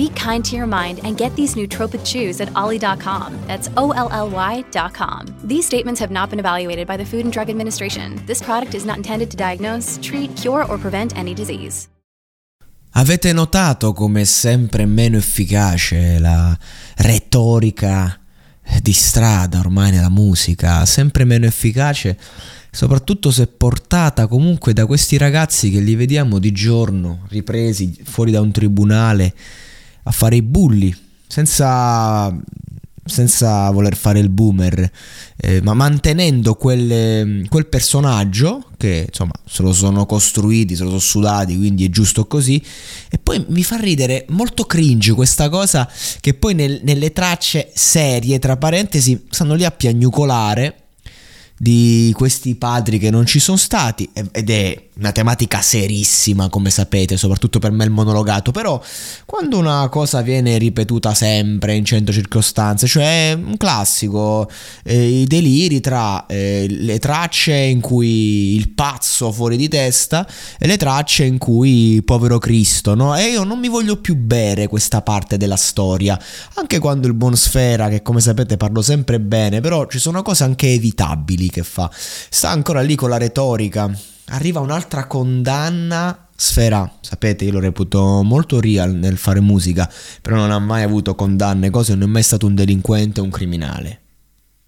Be kind to your mind and get these nootropic chews at ollie.com. That's O L L Y.com. These statements have not been evaluated by the Food and Drug Administration. This product is not intended to diagnose, treat, cure, or prevent any disease. Avete notato come è sempre meno efficace la retorica di strada ormai nella musica, sempre meno efficace, soprattutto se portata comunque da questi ragazzi che li vediamo di giorno ripresi fuori da un tribunale a fare i bulli, senza senza voler fare il boomer, eh, ma mantenendo quel, quel, personaggio che insomma se lo sono costruiti, se lo sono sudati, quindi è giusto così. E poi mi fa ridere molto cringe questa cosa che poi nel, nelle tracce serie, tra parentesi, stanno lì a piagnucolare di questi padri che non ci sono stati ed è una tematica serissima come sapete soprattutto per me il monologato però quando una cosa viene ripetuta sempre in cento circostanze cioè un classico eh, i deliri tra eh, le tracce in cui il pazzo fuori di testa e le tracce in cui povero Cristo no? e io non mi voglio più bere questa parte della storia anche quando il buon Sfera che come sapete parlo sempre bene però ci sono cose anche evitabili che fa sta ancora lì con la retorica arriva un'altra condanna. Sfera, sapete, io lo reputo molto real nel fare musica, però non ha mai avuto condanne, cose, non è mai stato un delinquente o un criminale.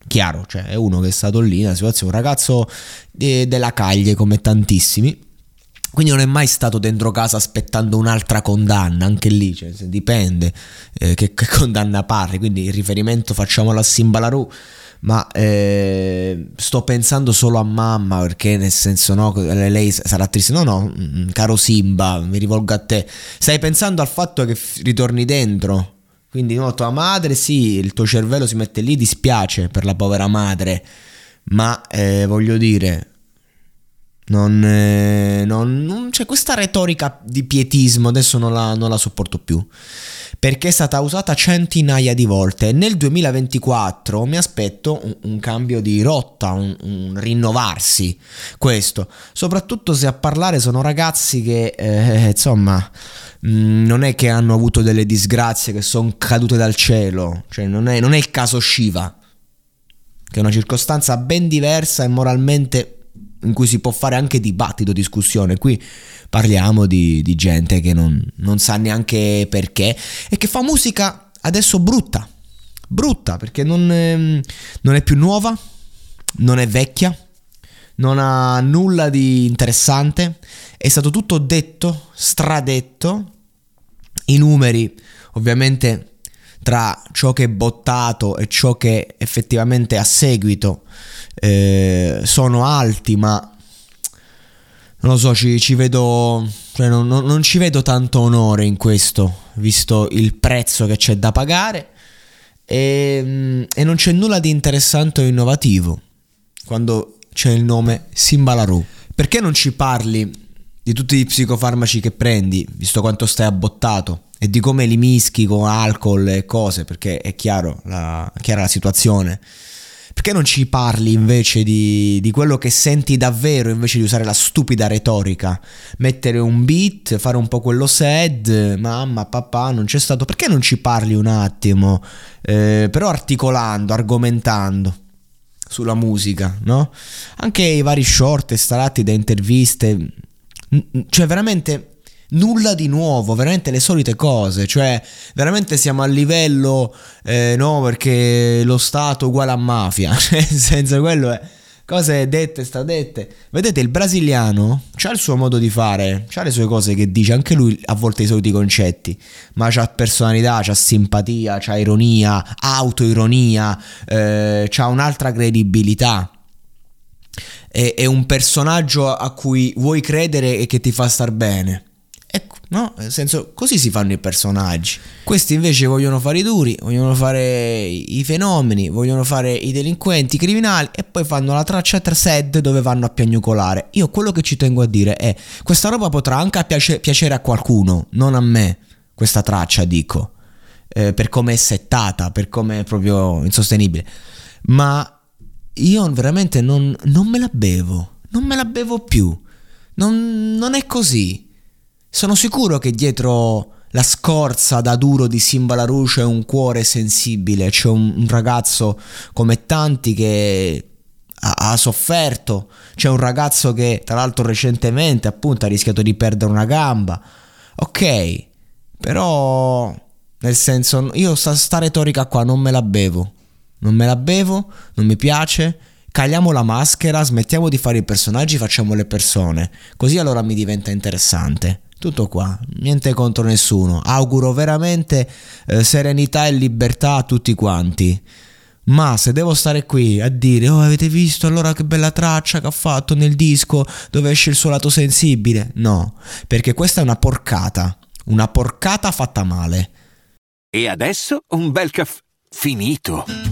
Chiaro, cioè è uno che è stato lì nella situazione, un ragazzo de- della caglie come tantissimi, quindi non è mai stato dentro casa aspettando un'altra condanna, anche lì cioè, dipende eh, che, che, condanna parli, quindi il riferimento facciamolo a Simbalarù ma eh, sto pensando solo a mamma perché nel senso no, lei sarà triste, no no, mm, caro Simba, mi rivolgo a te, stai pensando al fatto che ritorni dentro, quindi no, tua madre sì, il tuo cervello si mette lì, dispiace per la povera madre, ma eh, voglio dire, non, eh, non, non, c'è questa retorica di pietismo, adesso non la, non la sopporto più perché è stata usata centinaia di volte. Nel 2024 mi aspetto un, un cambio di rotta, un, un, rinnovarsi. Questo, soprattutto se a parlare sono ragazzi che eh, insomma mm, non è che hanno avuto delle disgrazie che sono cadute dal cielo, cioè non è, non è il caso Shiva, che è una circostanza ben diversa e moralmente in cui si può fare anche dibattito, discussione. Qui parliamo di, di gente che non, non sa neanche perché e che fa musica adesso brutta. Brutta perché non è, non è più nuova, non è vecchia, non ha nulla di interessante. È stato tutto detto, stradetto. I numeri, ovviamente, tra ciò che è bottato e ciò che effettivamente a seguito eh, sono alti, ma non lo so, ci, ci vedo. Cioè non, non, non, ci vedo tanto onore in questo, visto il prezzo che c'è da pagare. E, mm, e non c'è nulla di interessante o innovativo quando c'è il nome Simbalaru. Perché non ci parli di tutti i psicofarmaci che prendi, visto quanto stai abbottato, e di come li mischi con alcol e cose, perché è chiaro la, chiara la situazione. Perché non ci parli invece di, di, quello che senti davvero invece di usare la stupida retorica? Mettere un beat, fare un po' quello sad, mamma, papà, non c'è stato. Perché non ci parli un attimo? Eh, però articolando, argomentando sulla musica, no? Anche i vari short estratti da interviste. Cioè, veramente nulla di nuovo, veramente le solite cose, cioè veramente siamo a livello, eh, no, perché lo Stato uguale a mafia, nel senso quello è cose dette, stradette. Vedete, il brasiliano ha il suo modo di fare, ha le sue cose che dice, anche lui a volte i soliti concetti, ma ha personalità, ha simpatia, ha ironia, autoironia, eh, ha un'altra credibilità. È un personaggio a cui vuoi credere e che ti fa star bene. Ecco, no? Nel senso, così si fanno i personaggi. Questi invece vogliono fare i duri, vogliono fare i fenomeni, vogliono fare i delinquenti, i criminali e poi fanno la traccia sad dove vanno a piagnucolare. Io quello che ci tengo a dire è, questa roba potrà anche piace- piacere a qualcuno, non a me, questa traccia dico, eh, per come è settata, per come è proprio insostenibile. Ma io veramente non, non me la bevo, non me la bevo più. Non, non è così. Sono sicuro che dietro la scorza da duro di Simba La Rouge c'è un cuore sensibile, c'è un, un ragazzo come tanti che ha, ha, sofferto, c'è un ragazzo che tra l'altro recentemente appunto ha rischiato di perdere una gamba. Ok, però nel senso io sta, sta retorica qua non me la bevo, non me la bevo, non mi piace. Cagliamo la maschera, smettiamo di fare i personaggi, facciamo le persone. Così allora mi diventa interessante. Tutto qua, niente contro nessuno. Auguro veramente eh, serenità e libertà a tutti quanti. Ma se devo stare qui a dire, oh avete visto allora che bella traccia che ha fatto nel disco dove esce il suo lato sensibile? No, perché questa è una porcata, una porcata fatta male. E adesso un bel caffè finito.